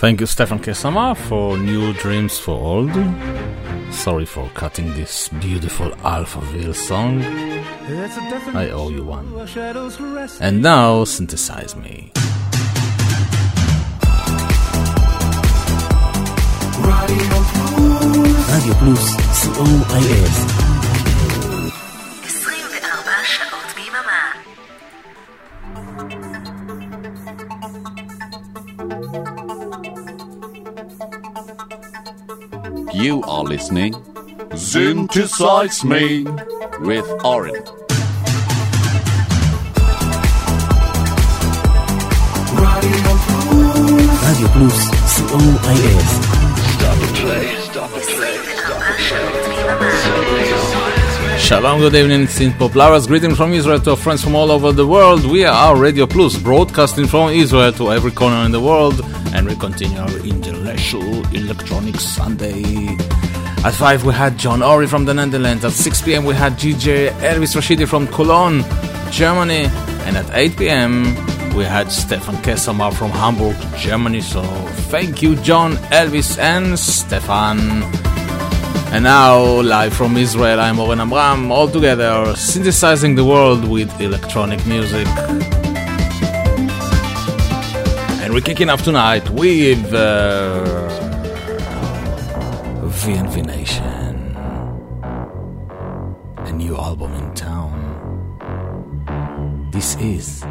Thank you, Stefan Kesama, for New Dreams for Old. Sorry for cutting this beautiful Alphaville song. I owe you one. And now, synthesize me. Radio Plus, C-O-I-S. You are listening Synthesize Me with Oren. Radio Plus, COIS. Stop play, stop play, stop. Shalom, good evening, Synth Pop lovers. Greetings from Israel to our friends from all over the world. We are Radio Plus, broadcasting from Israel to every corner in the world and we continue our international electronic Sunday. At 5 we had John Ori from the Netherlands. At 6 p.m. we had DJ Elvis Rashidi from Cologne, Germany. And at 8 p.m. we had Stefan Kessamar from Hamburg, Germany. So thank you, John, Elvis, and Stefan. And now, live from Israel, I'm Oren Amram, all together, synthesizing the world with electronic music. And we're kicking off tonight with uh, VNV Nation, a new album in town. This is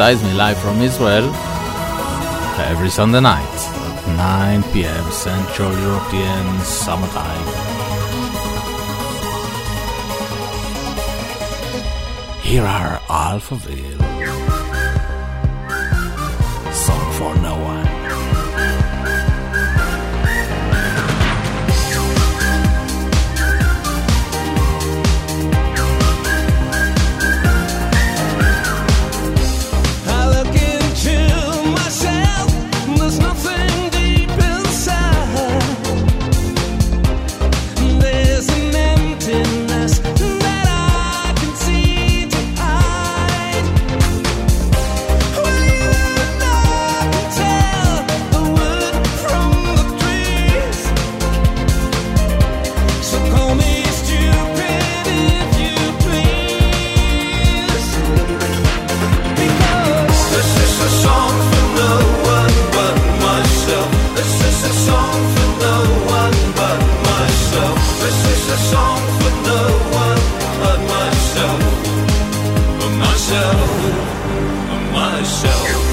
besides me live from Israel every Sunday night at 9 pm Central European Summertime. Here are Alphaville. myself, myself.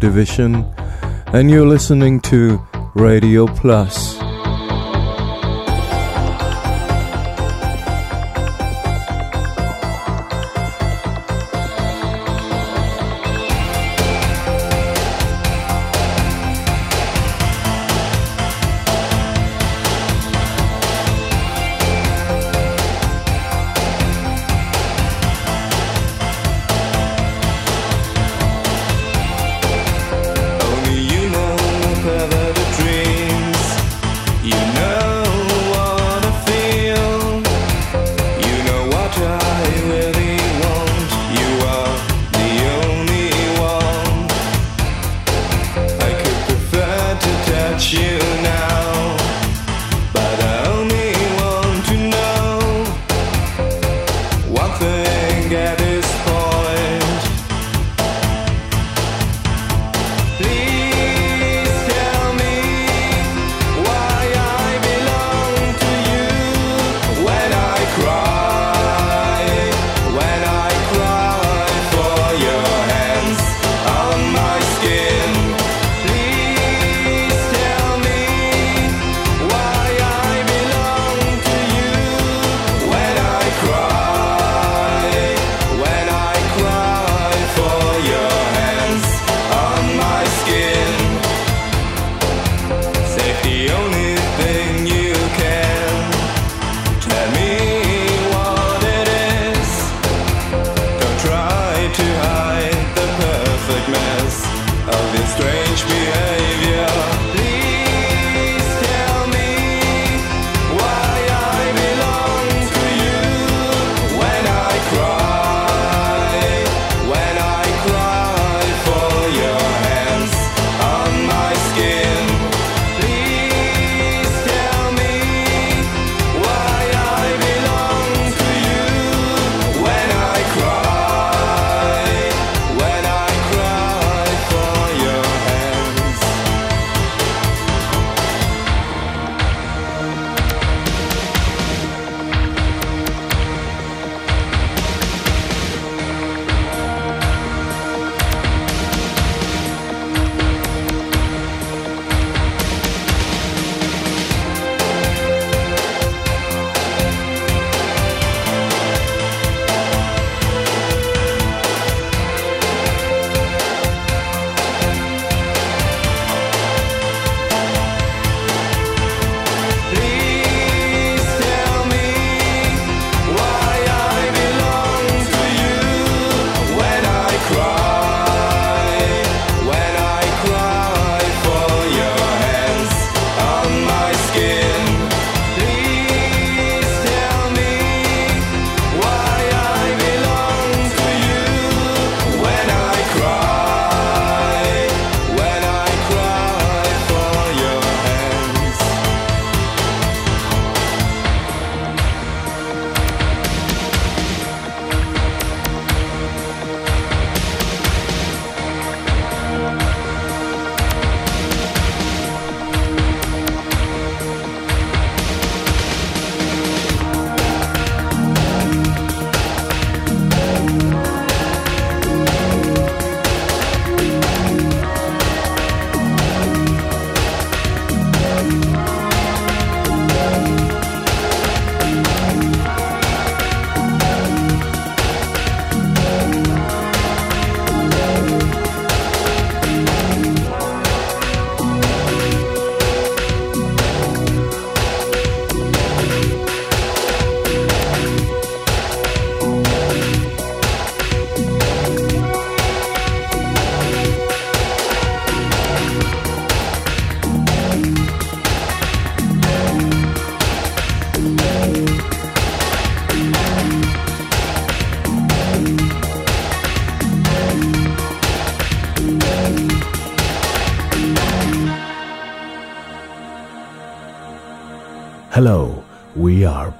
Division, and you're listening to Radio Plus.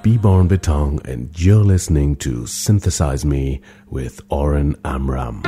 Be Born Bitong, and you're listening to Synthesize Me with Oren Amram.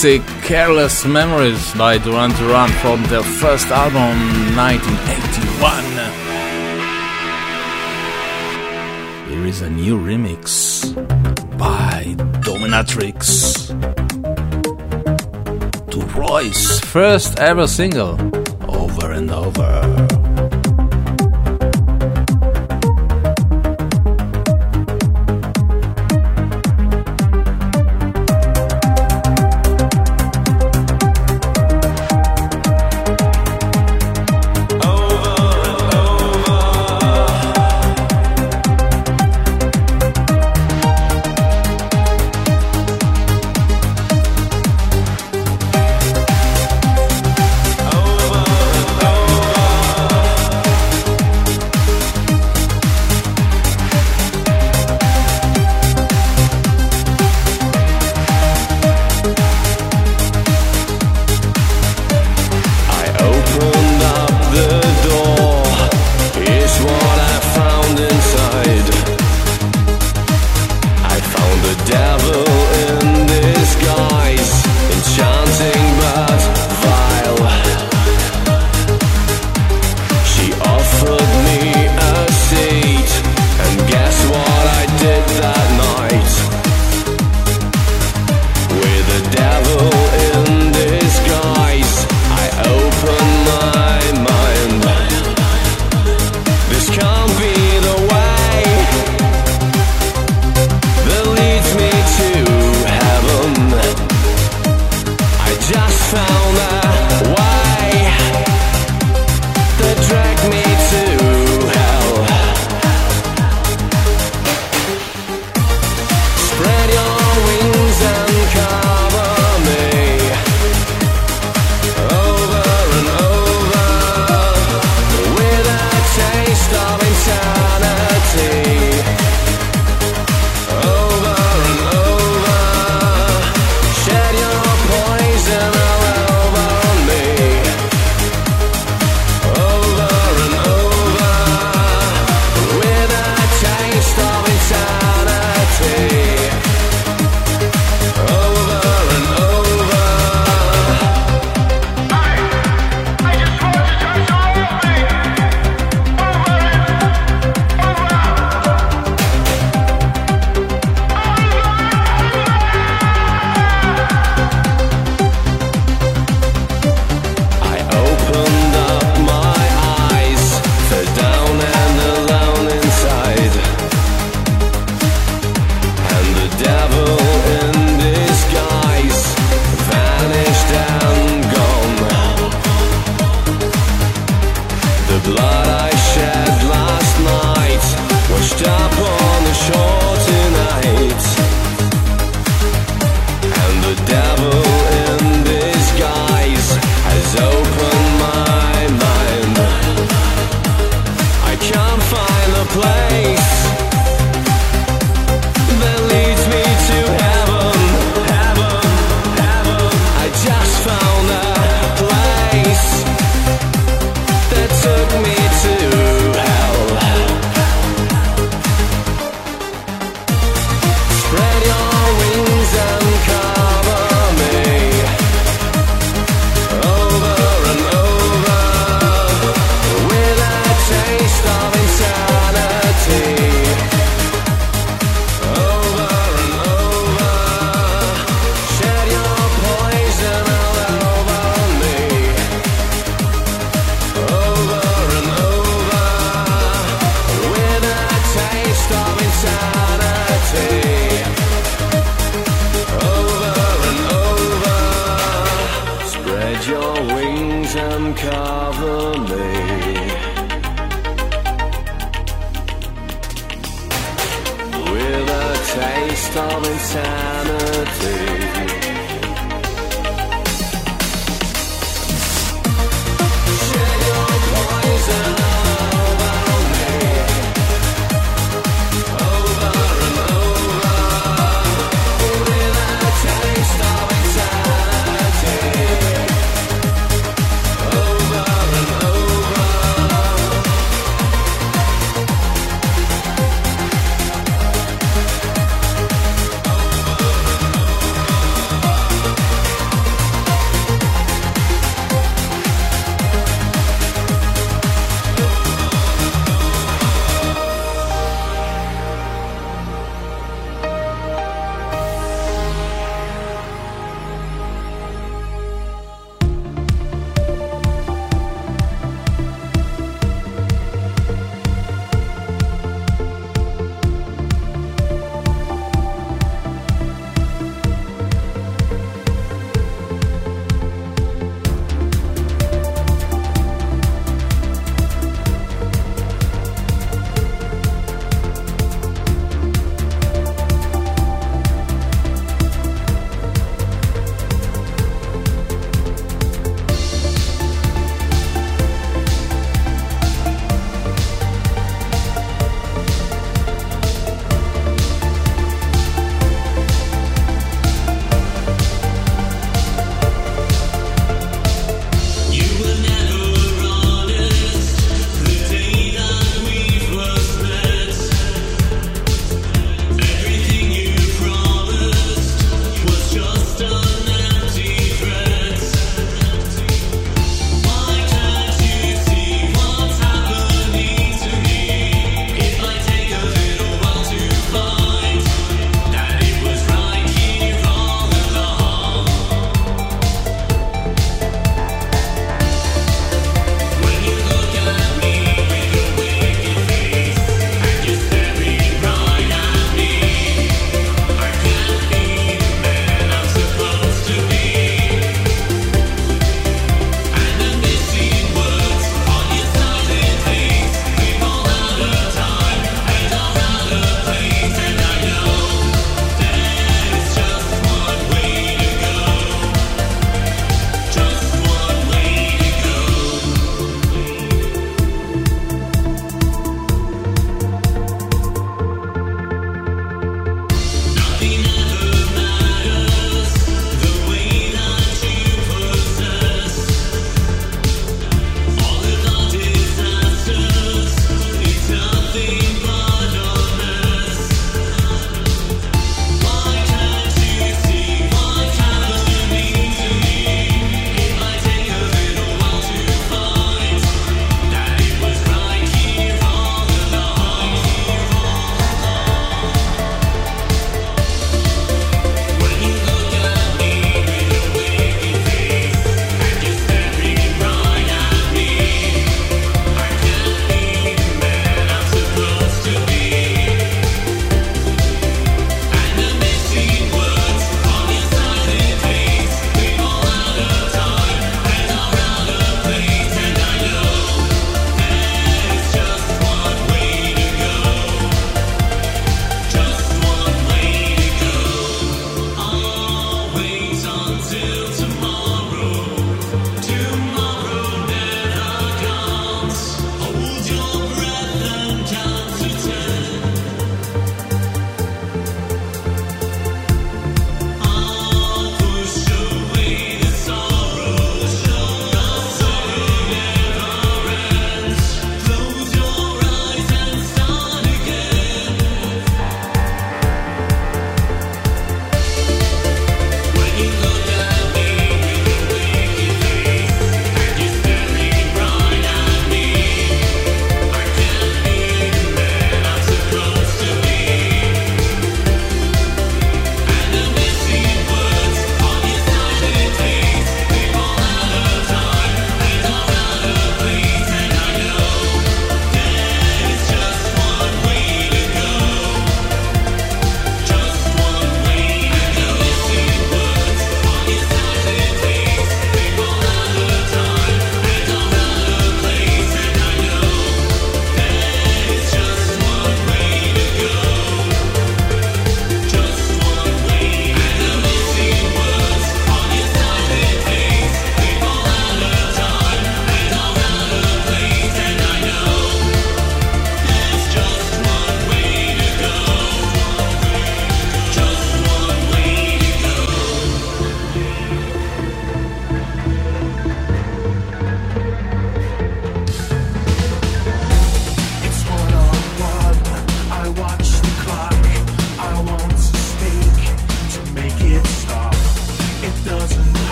classic Careless Memories by Duran Duran from their first album 1981. Here is a new remix by Dominatrix to Roy's first ever single over and over.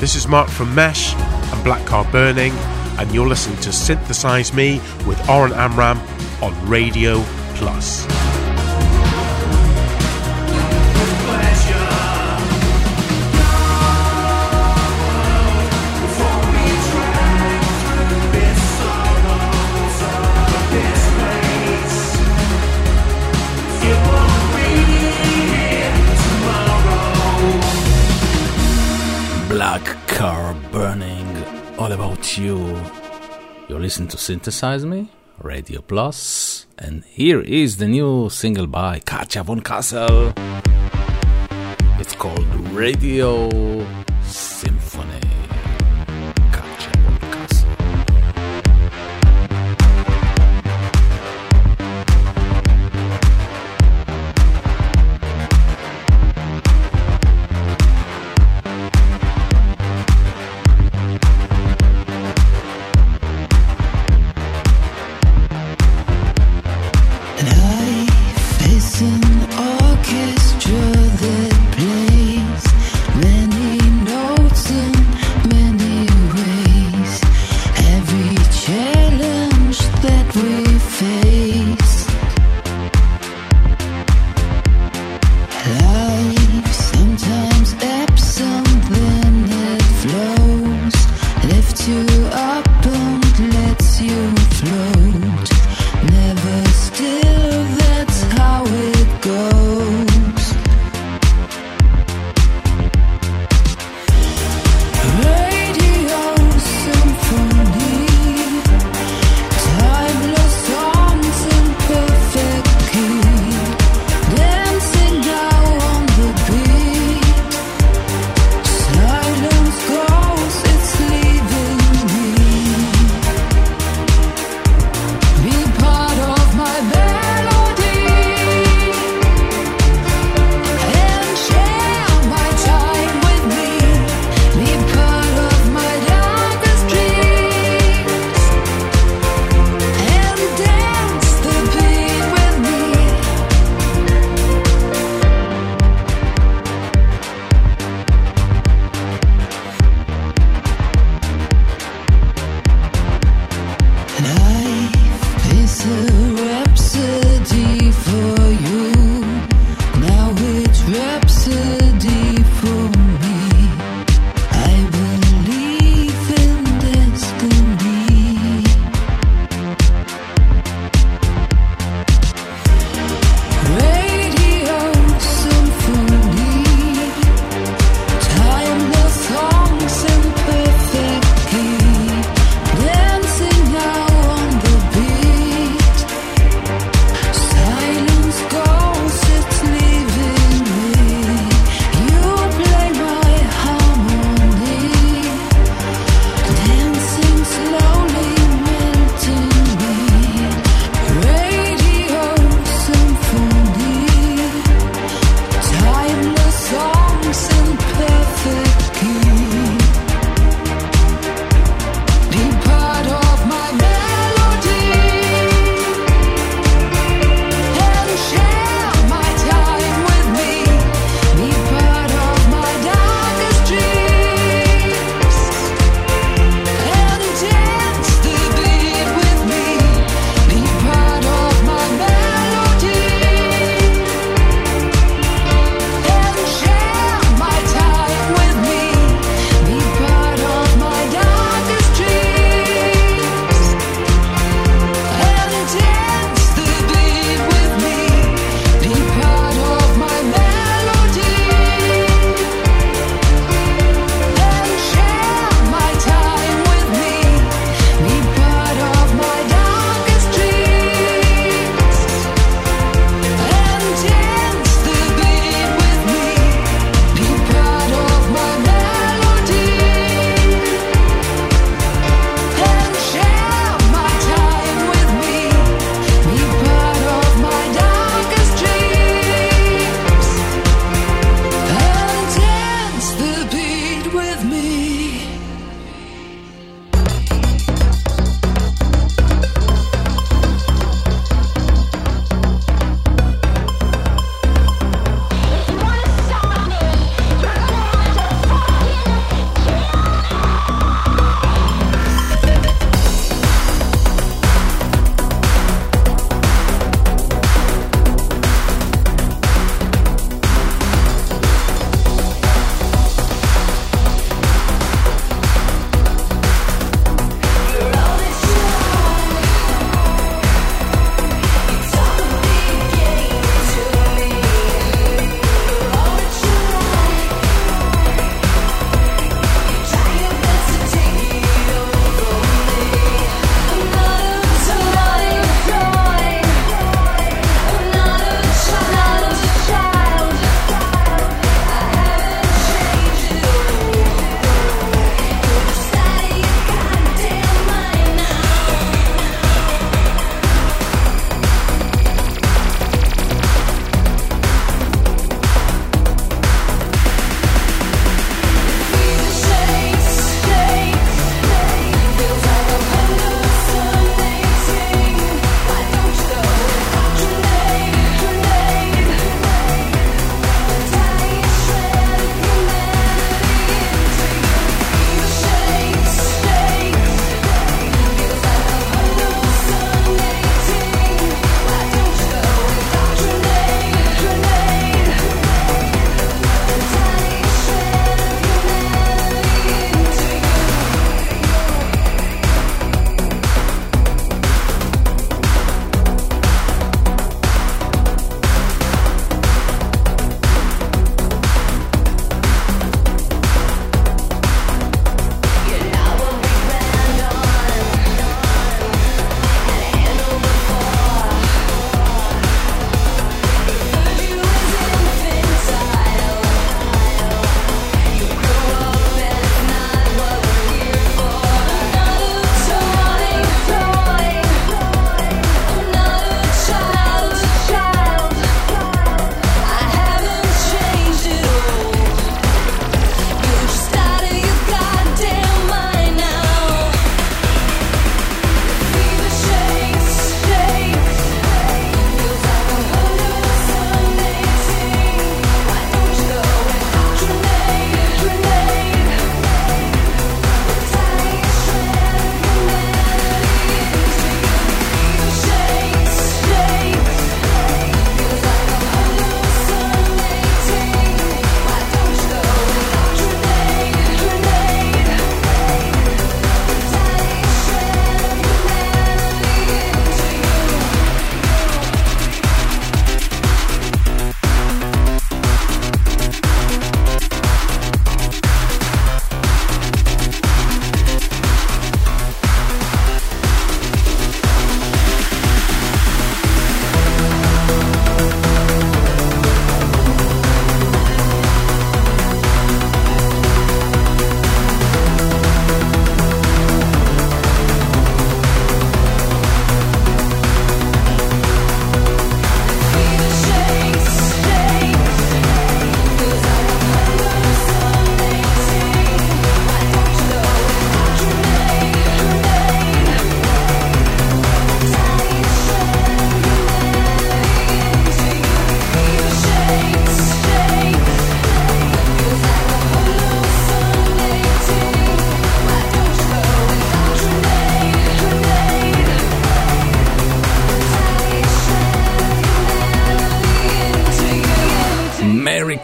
This is Mark from Mesh and Black Car Burning, and you're listening to Synthesize Me with Oren Amram on Radio Plus. You're to Synthesize Me, Radio Plus, and here is the new single by Katja von Kassel. It's called Radio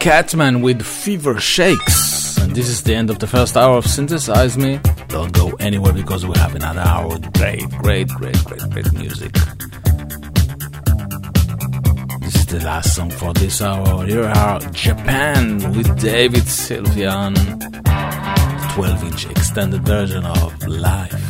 Catman with Fever Shakes. And this is the end of the first hour of Synthesize Me. Don't go anywhere because we have another hour with great, great, great, great, great music. This is the last song for this hour. Here are Japan with David Sylvian. 12 inch extended version of Life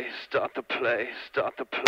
play, start the play, start the play.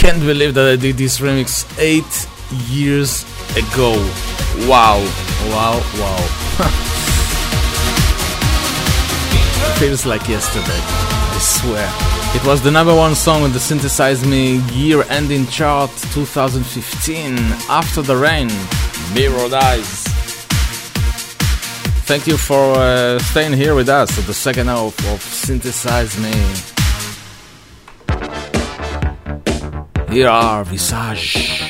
Can't believe that I did this remix eight years ago. Wow, wow, wow. Feels like yesterday, I swear. It was the number one song on the Synthesize Me year ending chart 2015 after the rain, Mirrored Eyes. Thank you for uh, staying here with us at the second hour of, of Synthesize Me. Here are Visage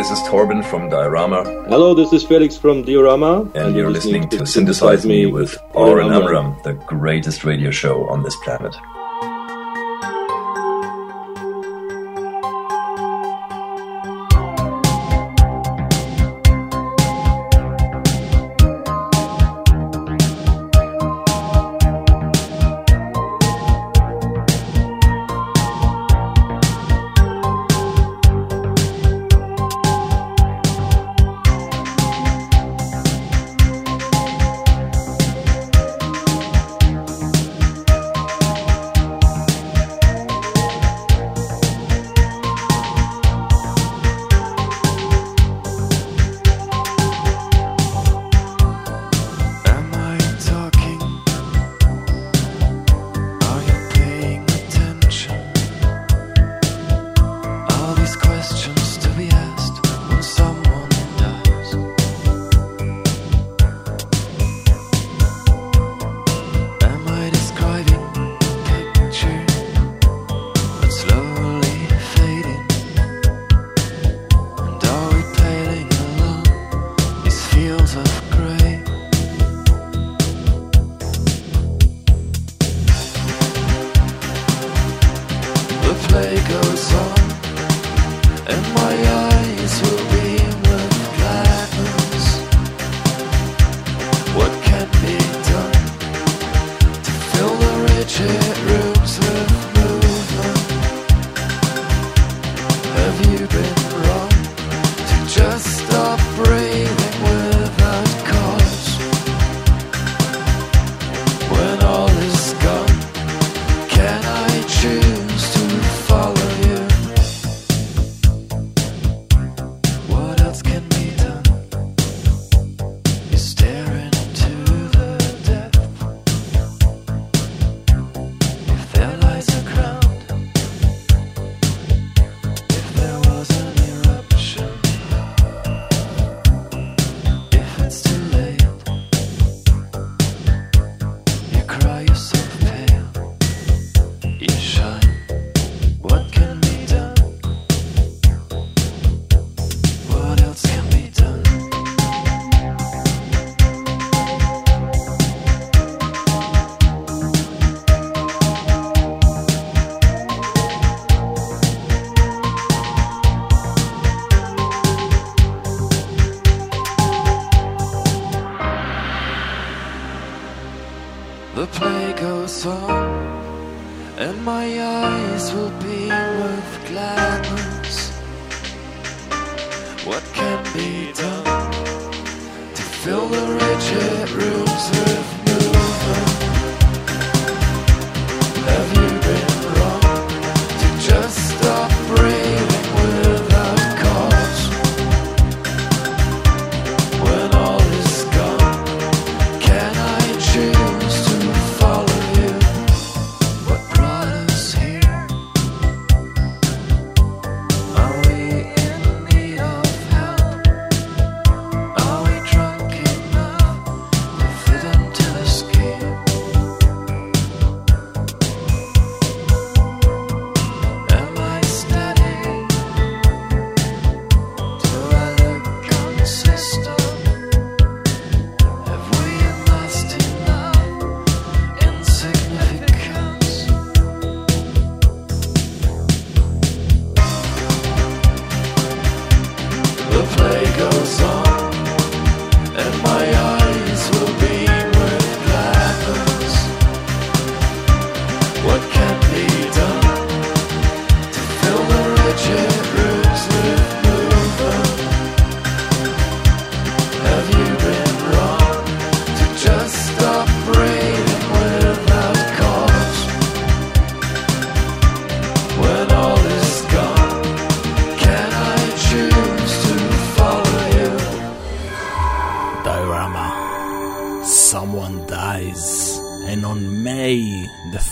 This is Torben from Diorama. Hello, this is Felix from Diorama. And, and you're, you're listening, listening to Synthesize Me with Oren Amram, the greatest radio show on this planet.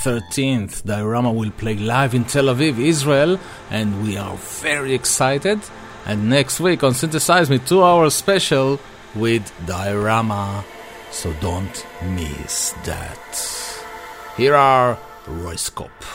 13th, Diorama will play live in Tel Aviv, Israel, and we are very excited. And next week on Synthesize Me, two hour special with Diorama. So don't miss that. Here are Röyksopp.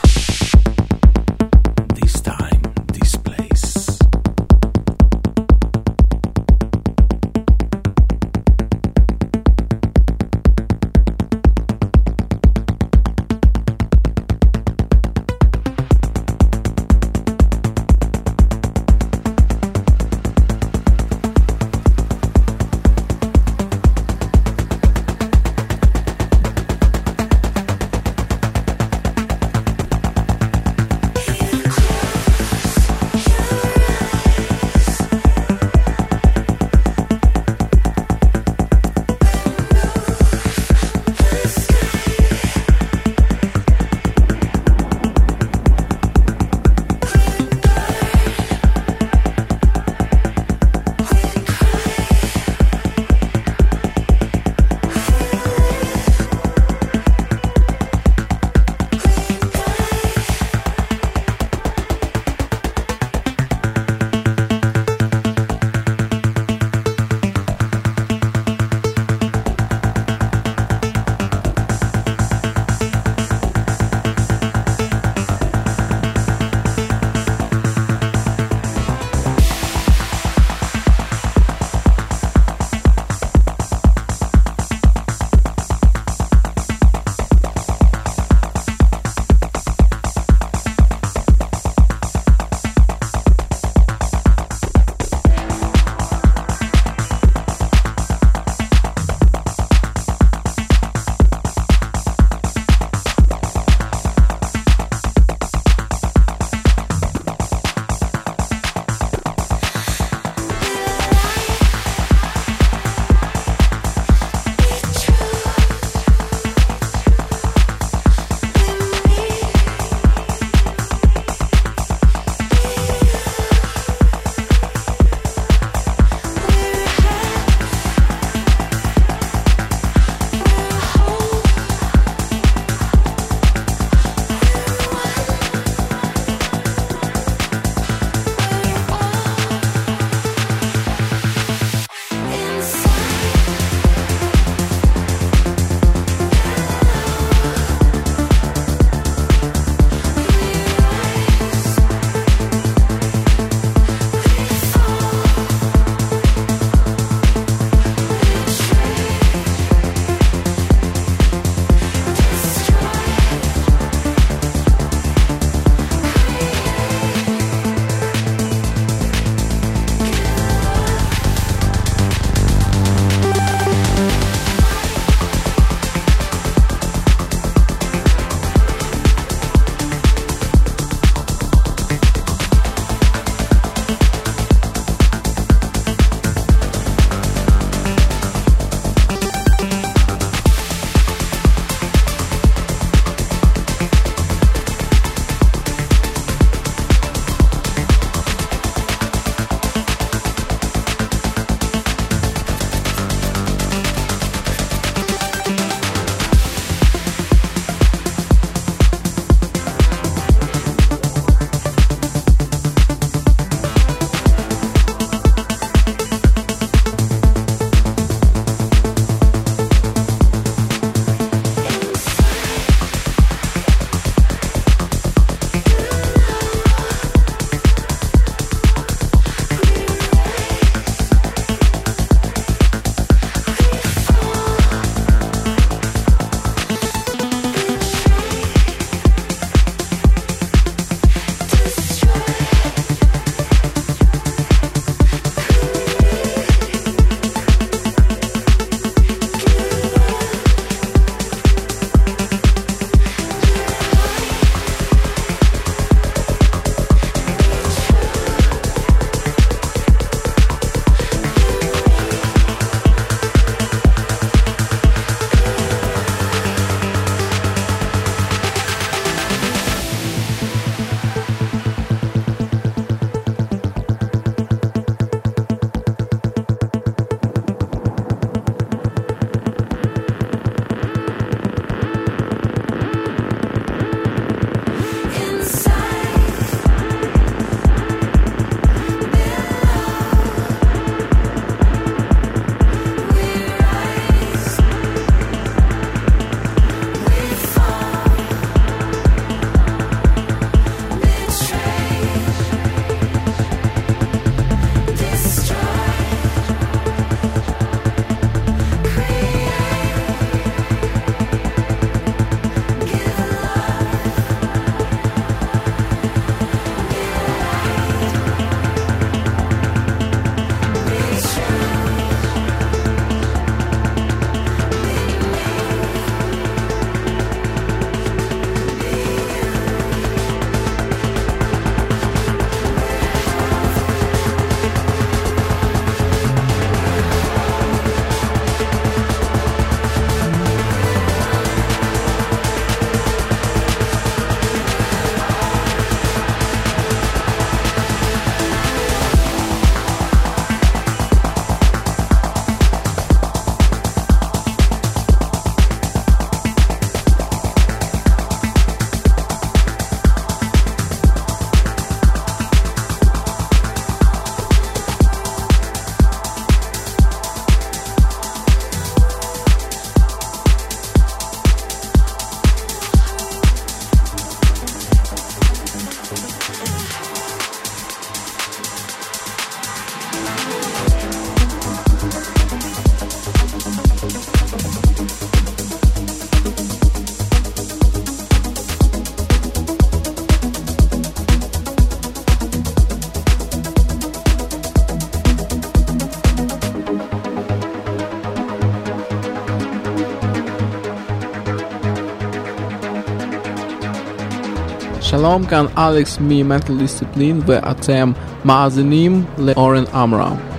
How can Alex me mental discipline ve atem mazenim le Oren Amram.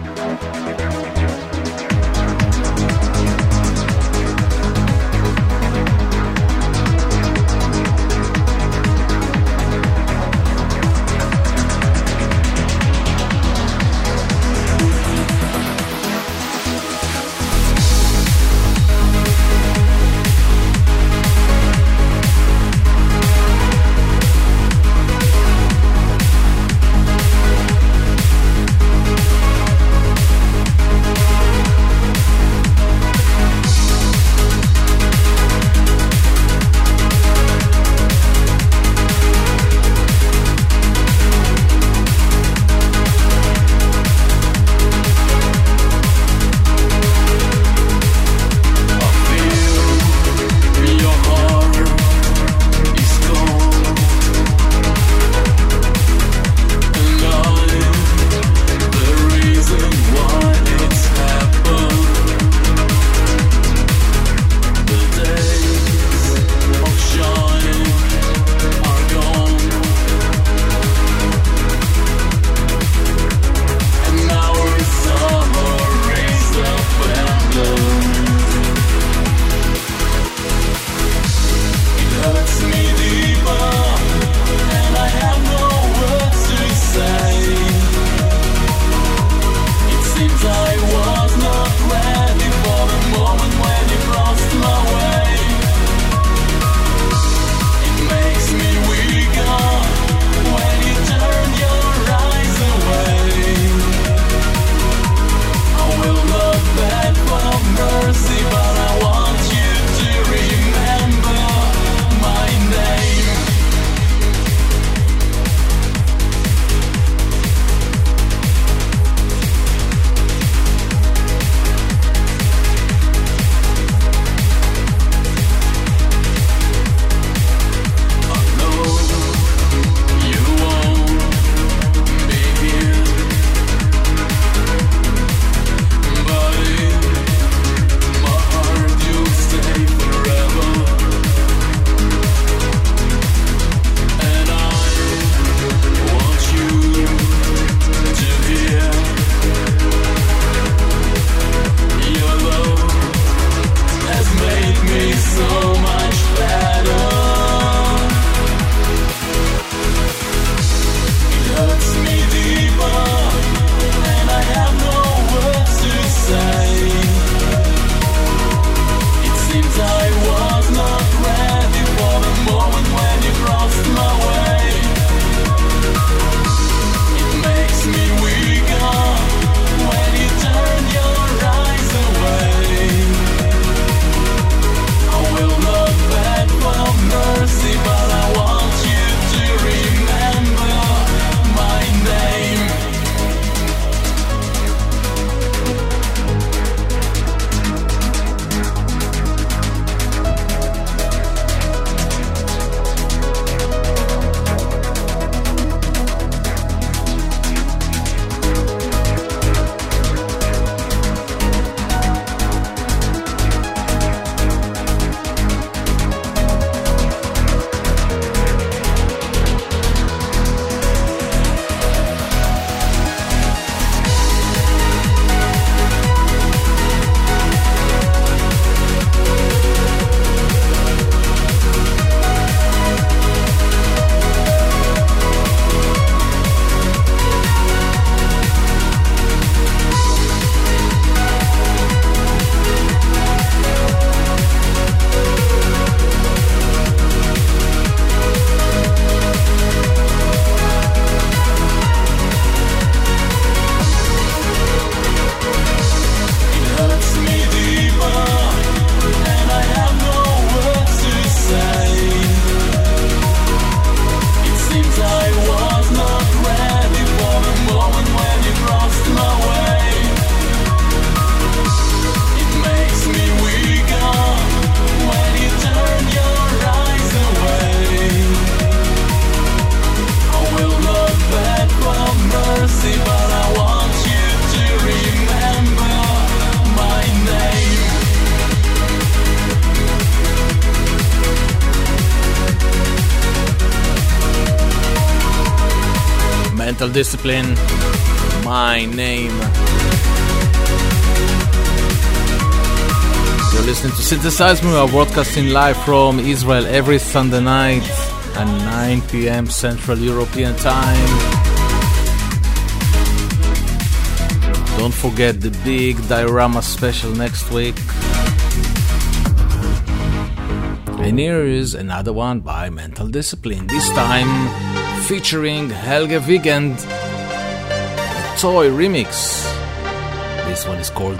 My Name. You're listening to Synthesize. We are broadcasting live from Israel every Sunday night at 9 p.m. Central European Time. Don't forget the big diorama special next week. And here is another one by Mental Discipline, this time featuring Helge Wigand, Toy Remix. This one is called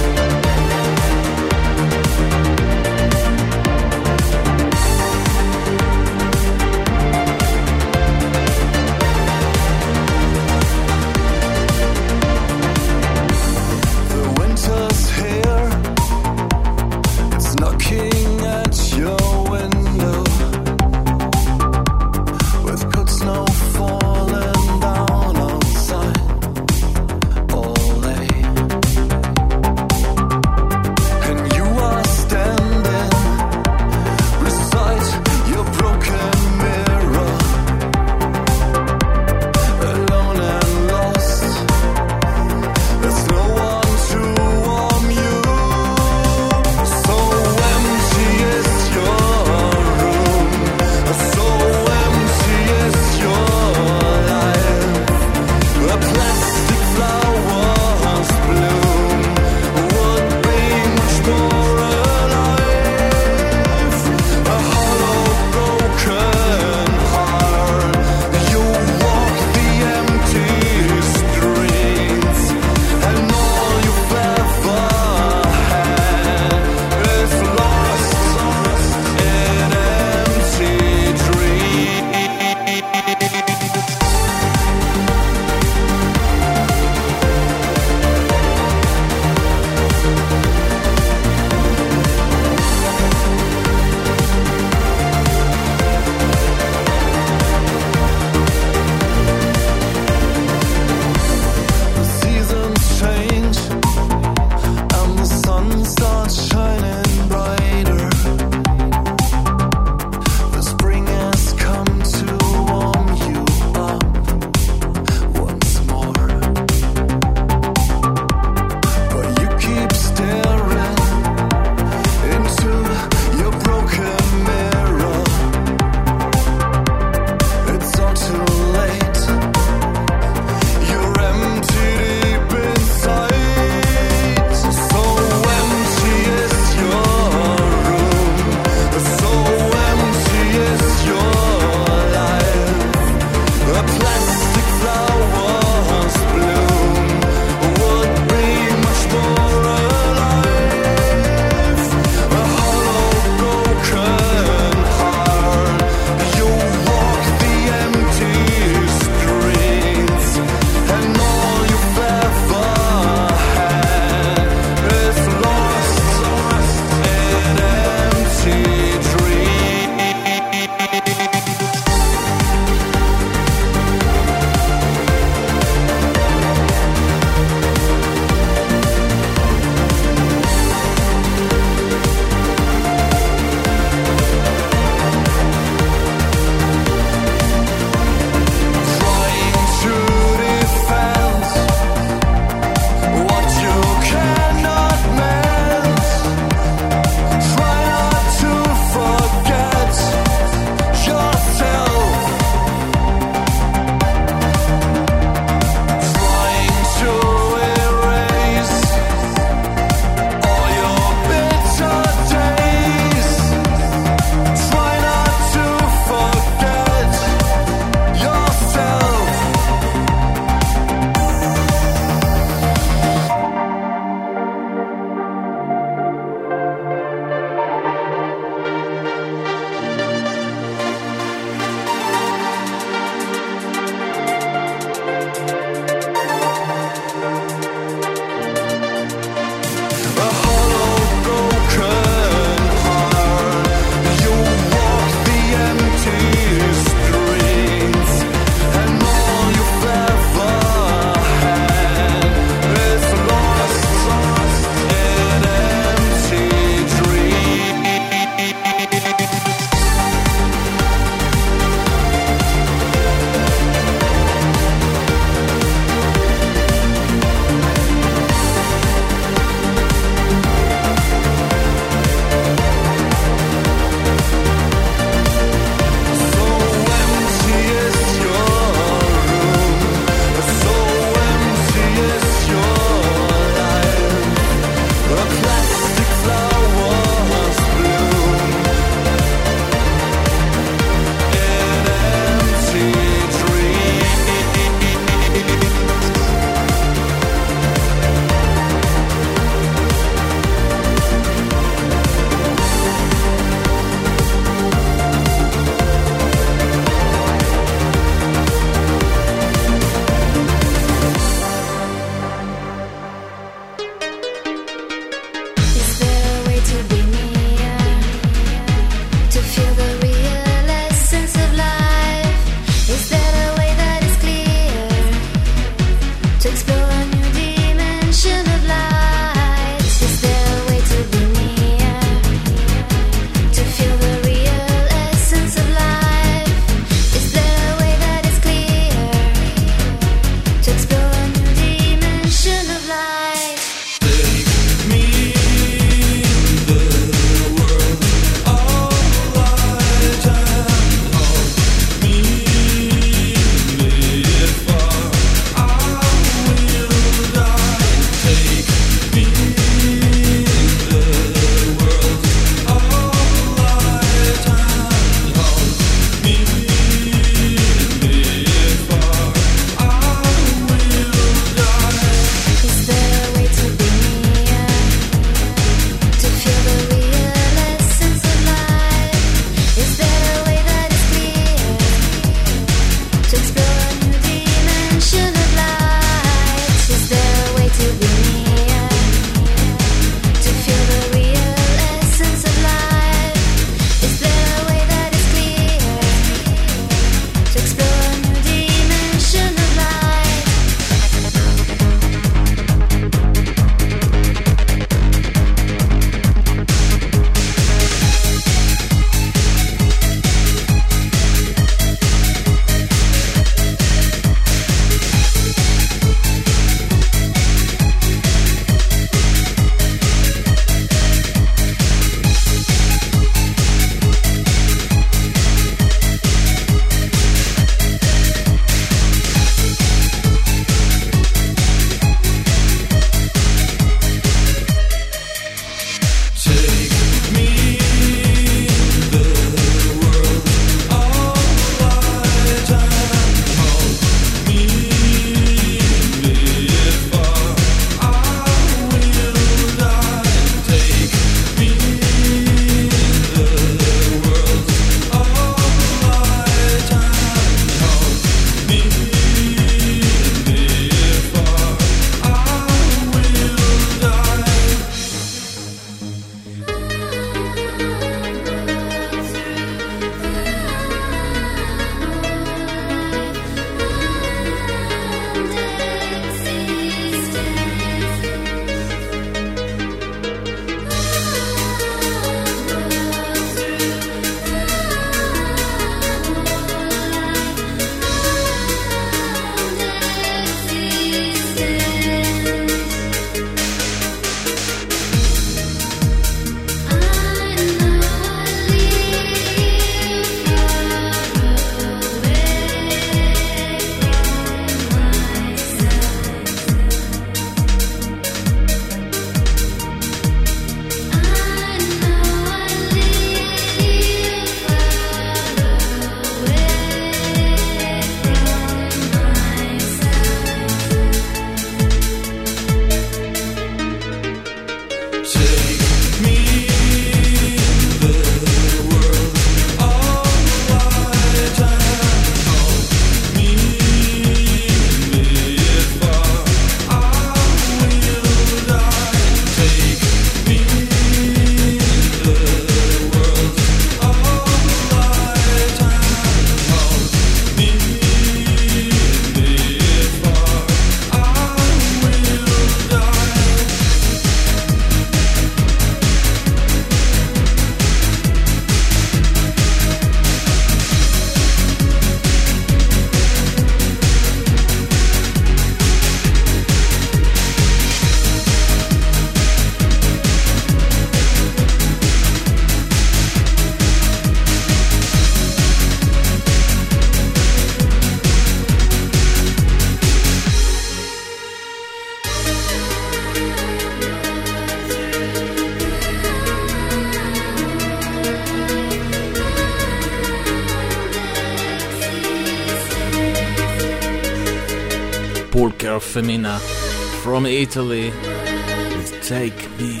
Italy with Take Me.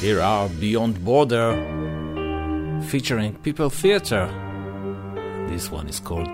Here are Beyond Border featuring People Theater. This one is called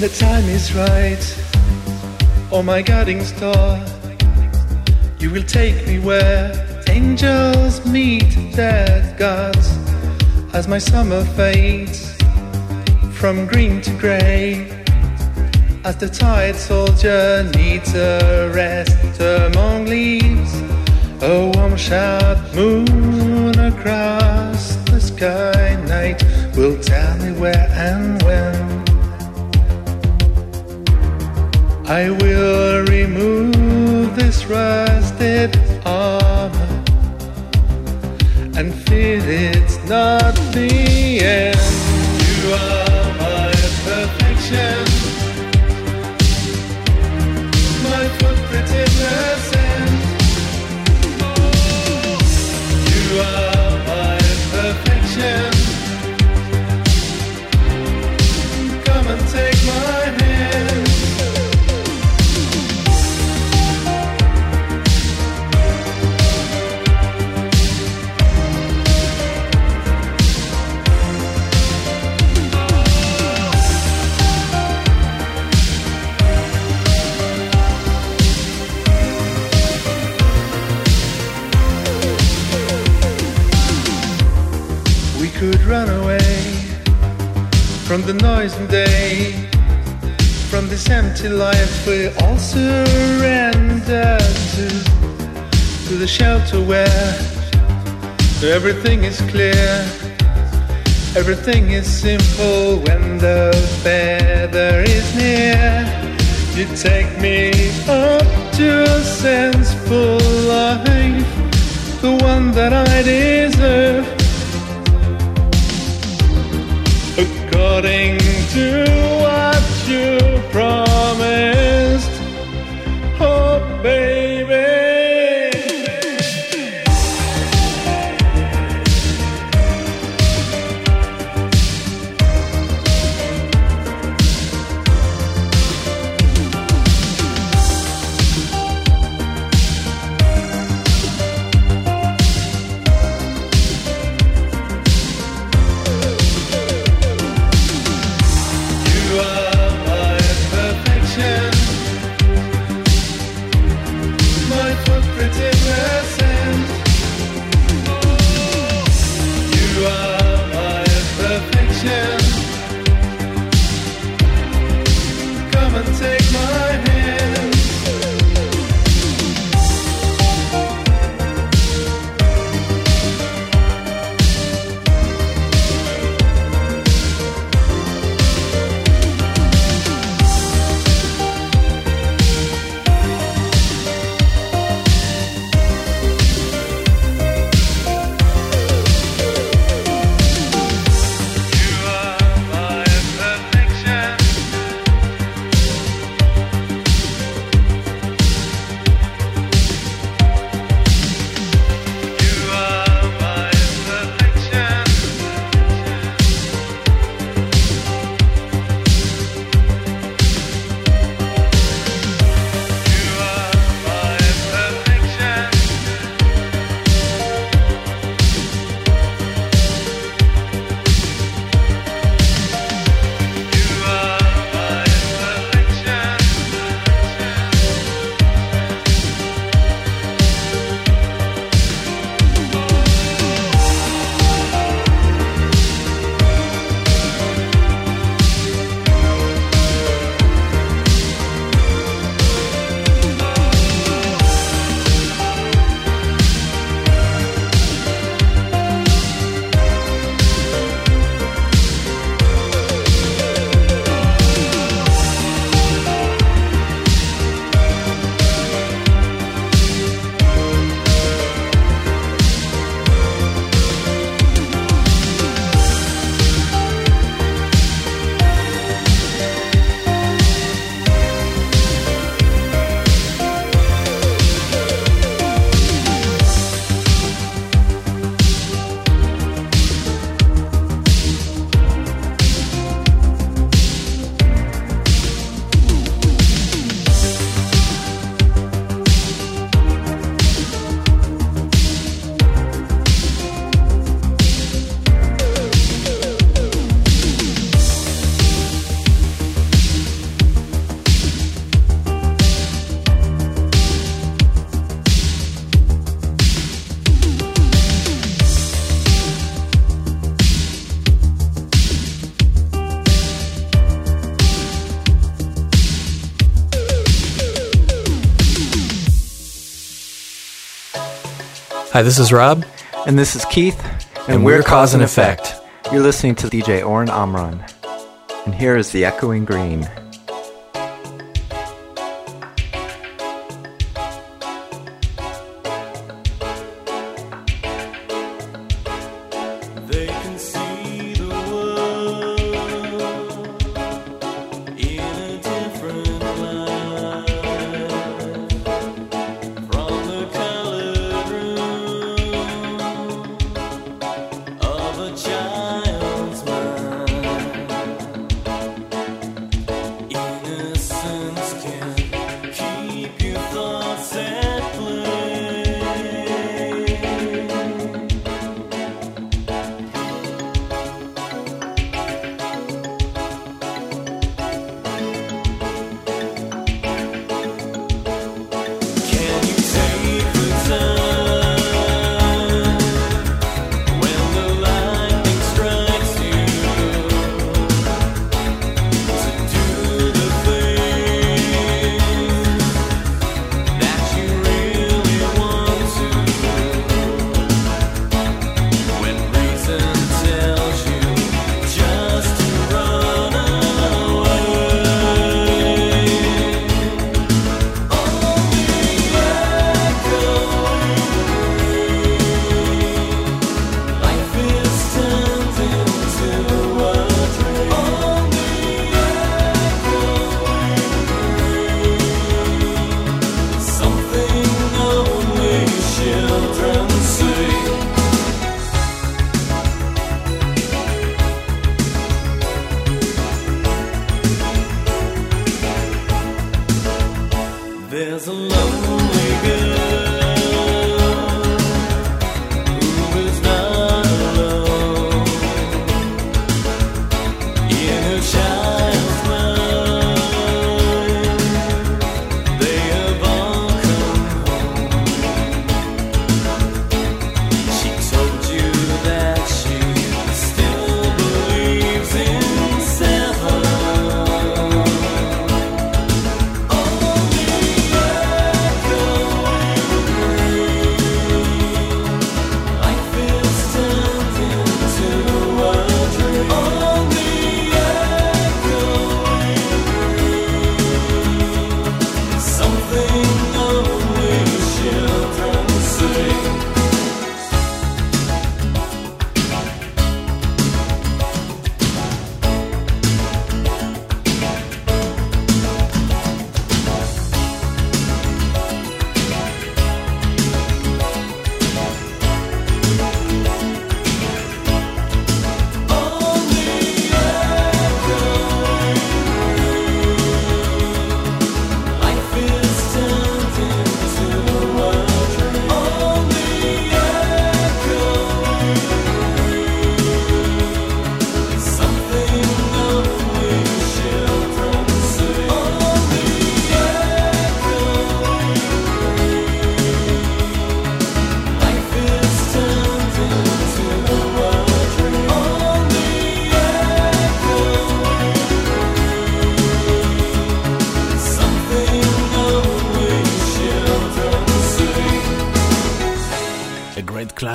The time is right, oh my guiding star, you will take me where angels meet dead gods as my summer fades from green to grey. As the tired soldier needs a rest among leaves, a warm shot moon across the sky night will tell me where and I will remove this rusted armor and feel it's not the end. You are my perfection, the noise and day, from this empty life we all surrender to, to the shelter where everything is clear, everything is simple when the feather is near. You take me up to a sensible life, the one that I deserve. According to what you promised. Hi, this is Rob. And this is Keith. And, and we're, we're, Cause and effect. effect. You're listening to DJ Oren Amram. And here is the Echoing Green.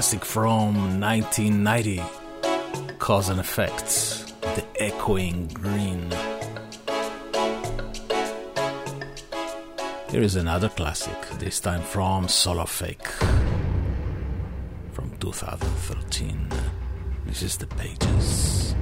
classic from 1990 Cause and Effect, The Echoing Green. Here is another classic, this time from Solofake from 2013. This is The Pages.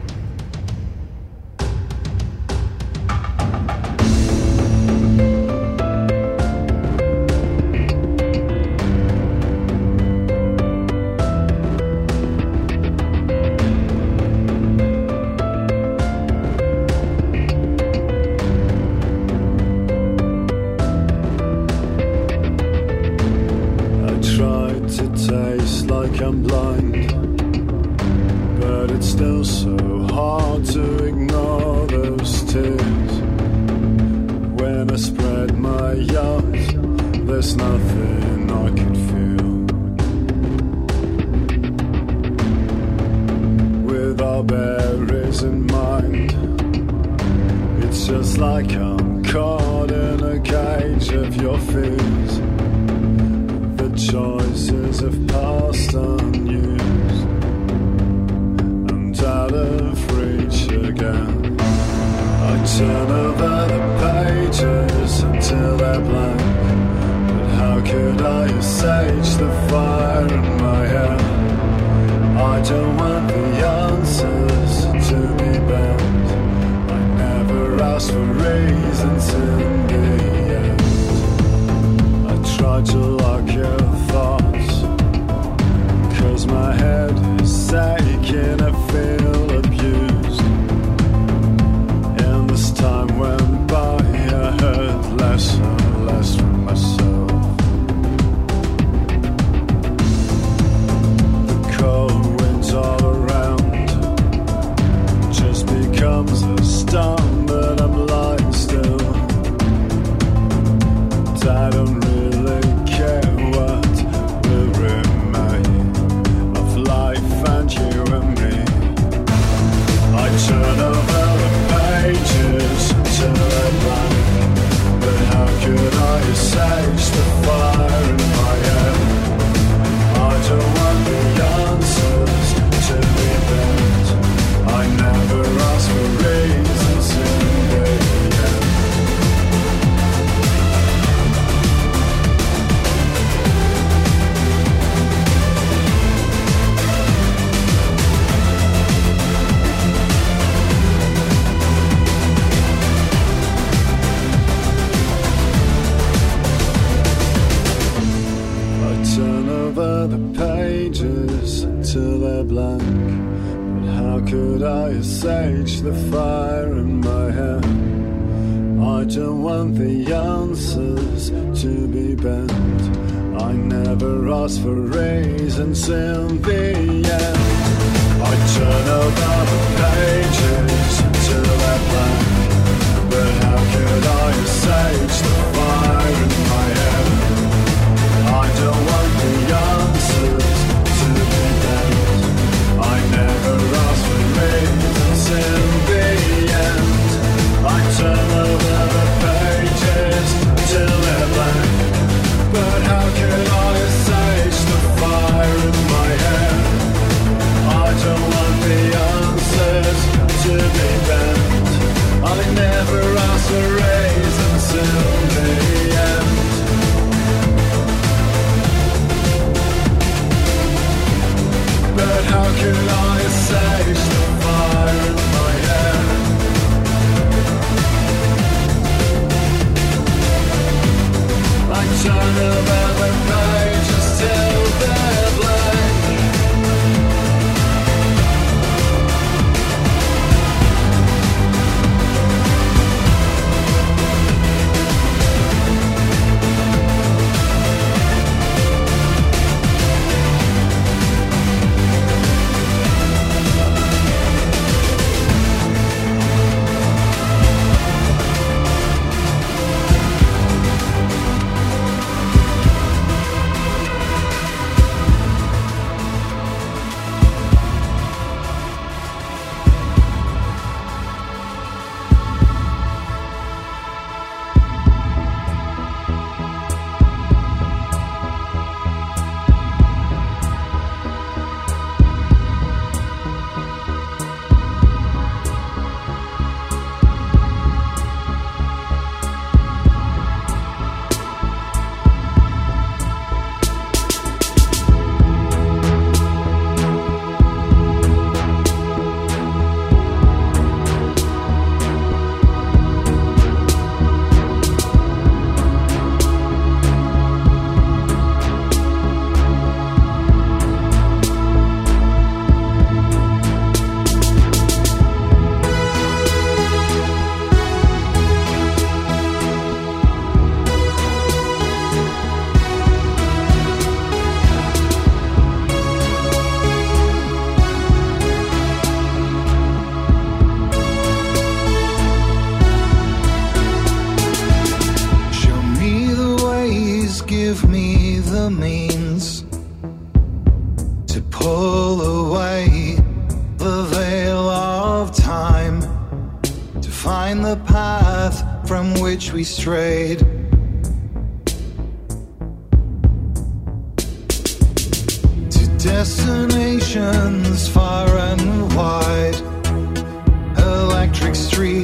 Patrick Street.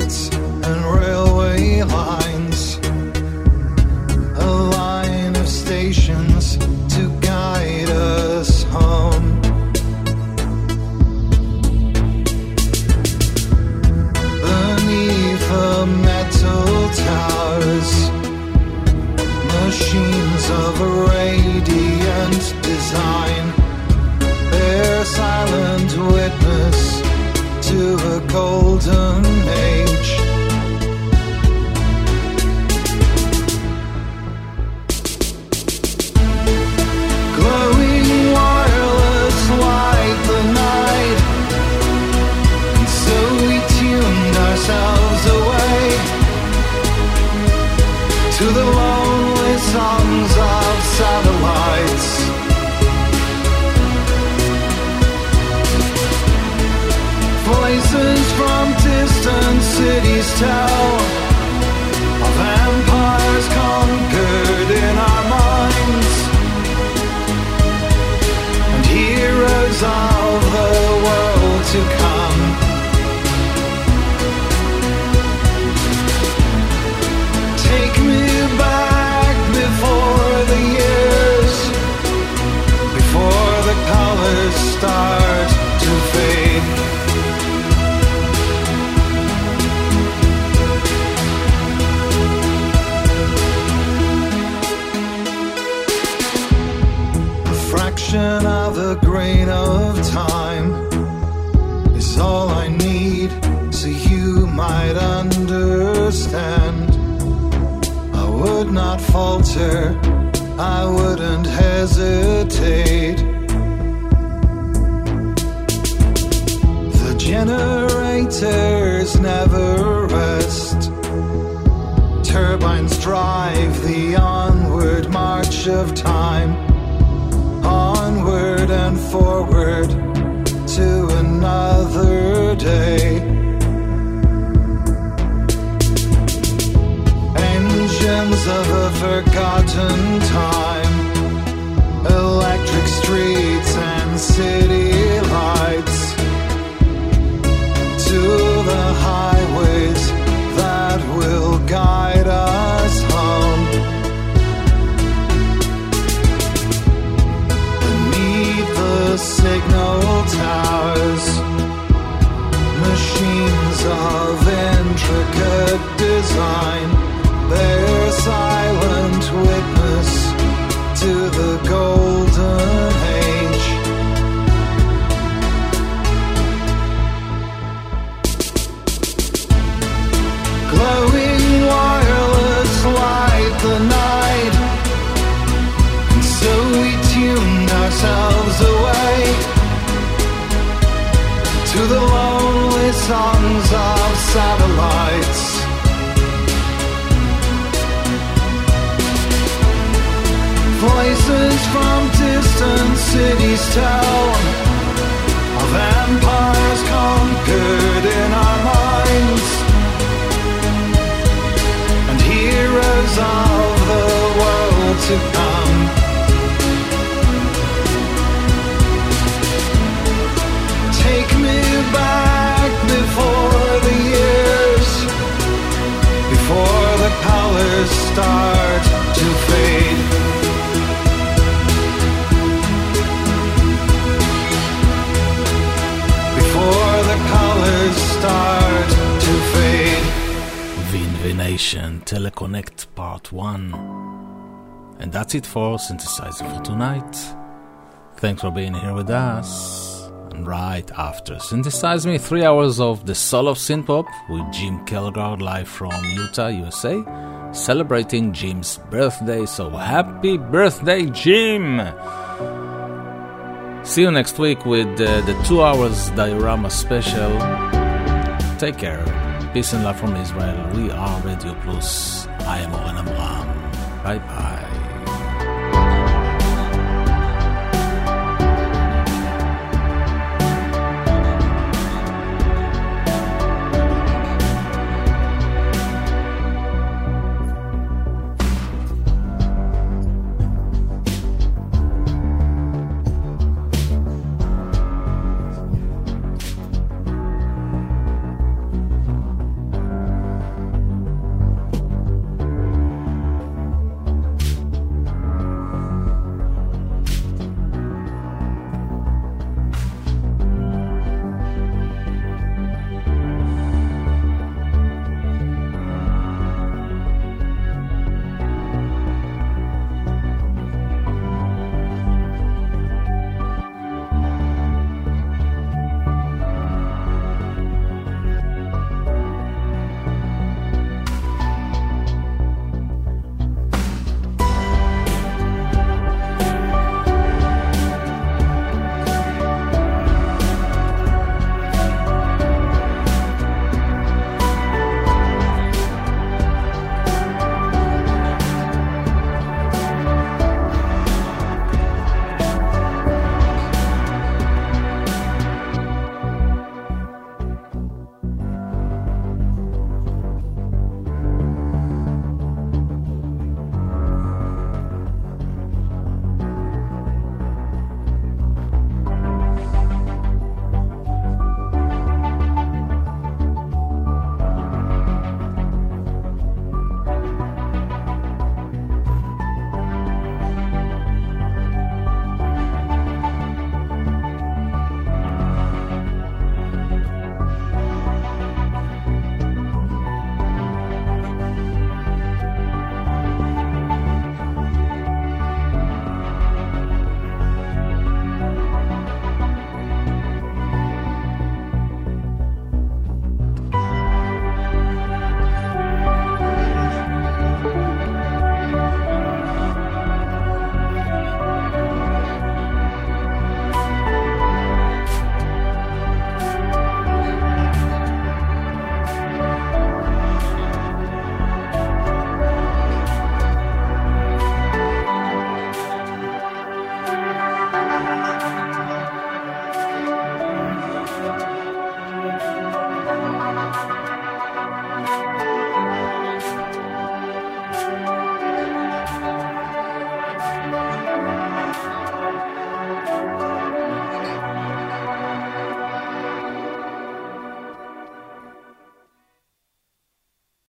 start to fade. Before the colors start to fade. Vinvination Teleconnect Part 1. And that's it for Synthesizer for tonight. Thanks for being here with us. And right after Synthesize Me, three hours of the Soul of Synthpop with Jim Kelgard live from Utah, USA celebrating Jim's birthday. So happy birthday, Jim! See you next week with uh, the two hours diorama special. Take care. Peace and love from Israel. We are Radio Plus. I am Oren Amram. Bye bye.